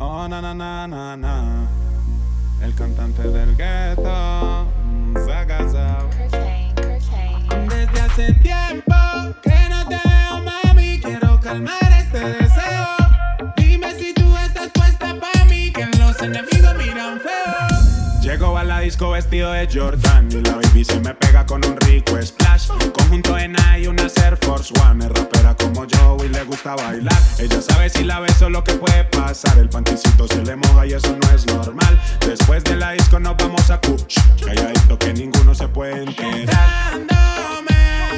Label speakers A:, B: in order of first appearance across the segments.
A: Oh, na, na, na, na, na. El cantante del.
B: Cocaine, cocaine.
A: Desde hace tiempo que no te veo, mami. Quiero calmar este deseo. Dime si tú estás puesta para mí. Que los enemigos miran feo. Llego a la disco vestido de Jordan y la baby se me pega con un rico splash. Conjunto en y una Air Force One. Es gusta bailar. Ella sabe si la beso lo que puede pasar. El panticito se le moja y eso no es normal. Después de la disco nos vamos a cuch. Calladito que ninguno se puede enterar.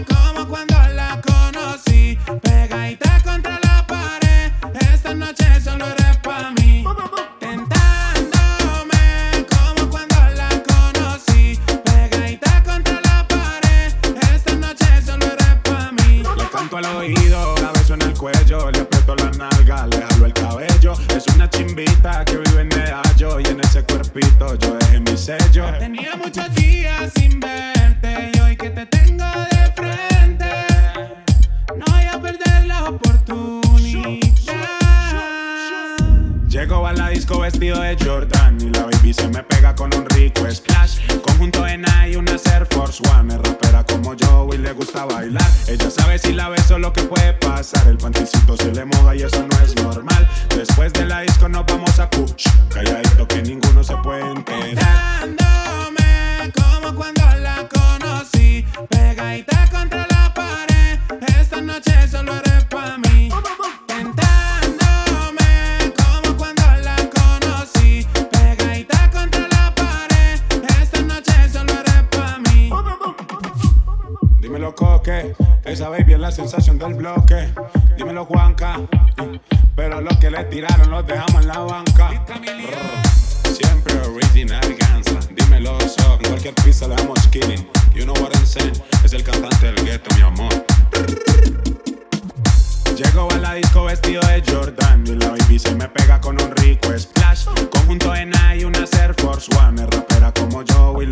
A: como cuando la conocí. Pegadita contra la pared. Esta noche solo eres pa' mí. Tentándome como cuando la conocí. Pegadita contra la pared. Esta noche solo eres pa' mí. Al oído, cuello. Le aprieto la nalga, le jalo el cabello. Es una chimbita que vive en Medallo. Y en ese cuerpito yo dejé mi sello. Tenía muchos días sin verte. Y hoy que te tengo de frente. No voy a perder la oportunidad. Llego a la disco vestido de Jordan y la baby se me pega con un rico splash. Conjunto en y una Air Force One. Le gusta bailar. Ella sabe si la beso lo que puede pasar. El panticito se le moja y eso no es normal. Después de la disco nos vamos a cuch. Calladito que ninguno se puede enterar. como cuando la conocí. Pegadita contra Dímelo, coque. Esa baby es la sensación del bloque. Dímelo, Juanca. Pero los que le tiraron los dejamos en la banca. Siempre original Ganza. Dímelo, so. En cualquier pista le damos killing. You know what I'm saying. Es el cantante del gueto, mi amor. Llego a la disco vestido de Jordan y la baby se me pega con un rico splash. Conjunto en y una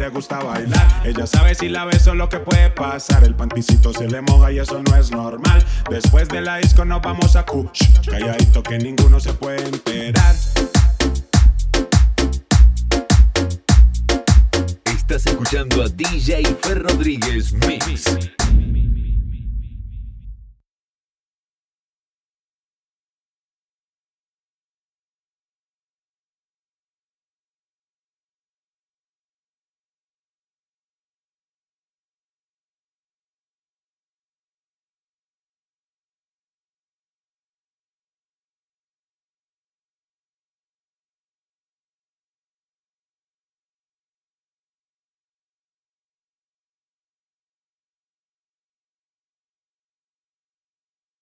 A: le gusta bailar. Ella sabe si la beso lo que puede pasar. El panticito se le moja y eso no es normal. Después de la disco nos vamos a cuch. Calladito que ninguno se puede enterar.
C: Estás escuchando a DJ Fer Rodríguez Mix.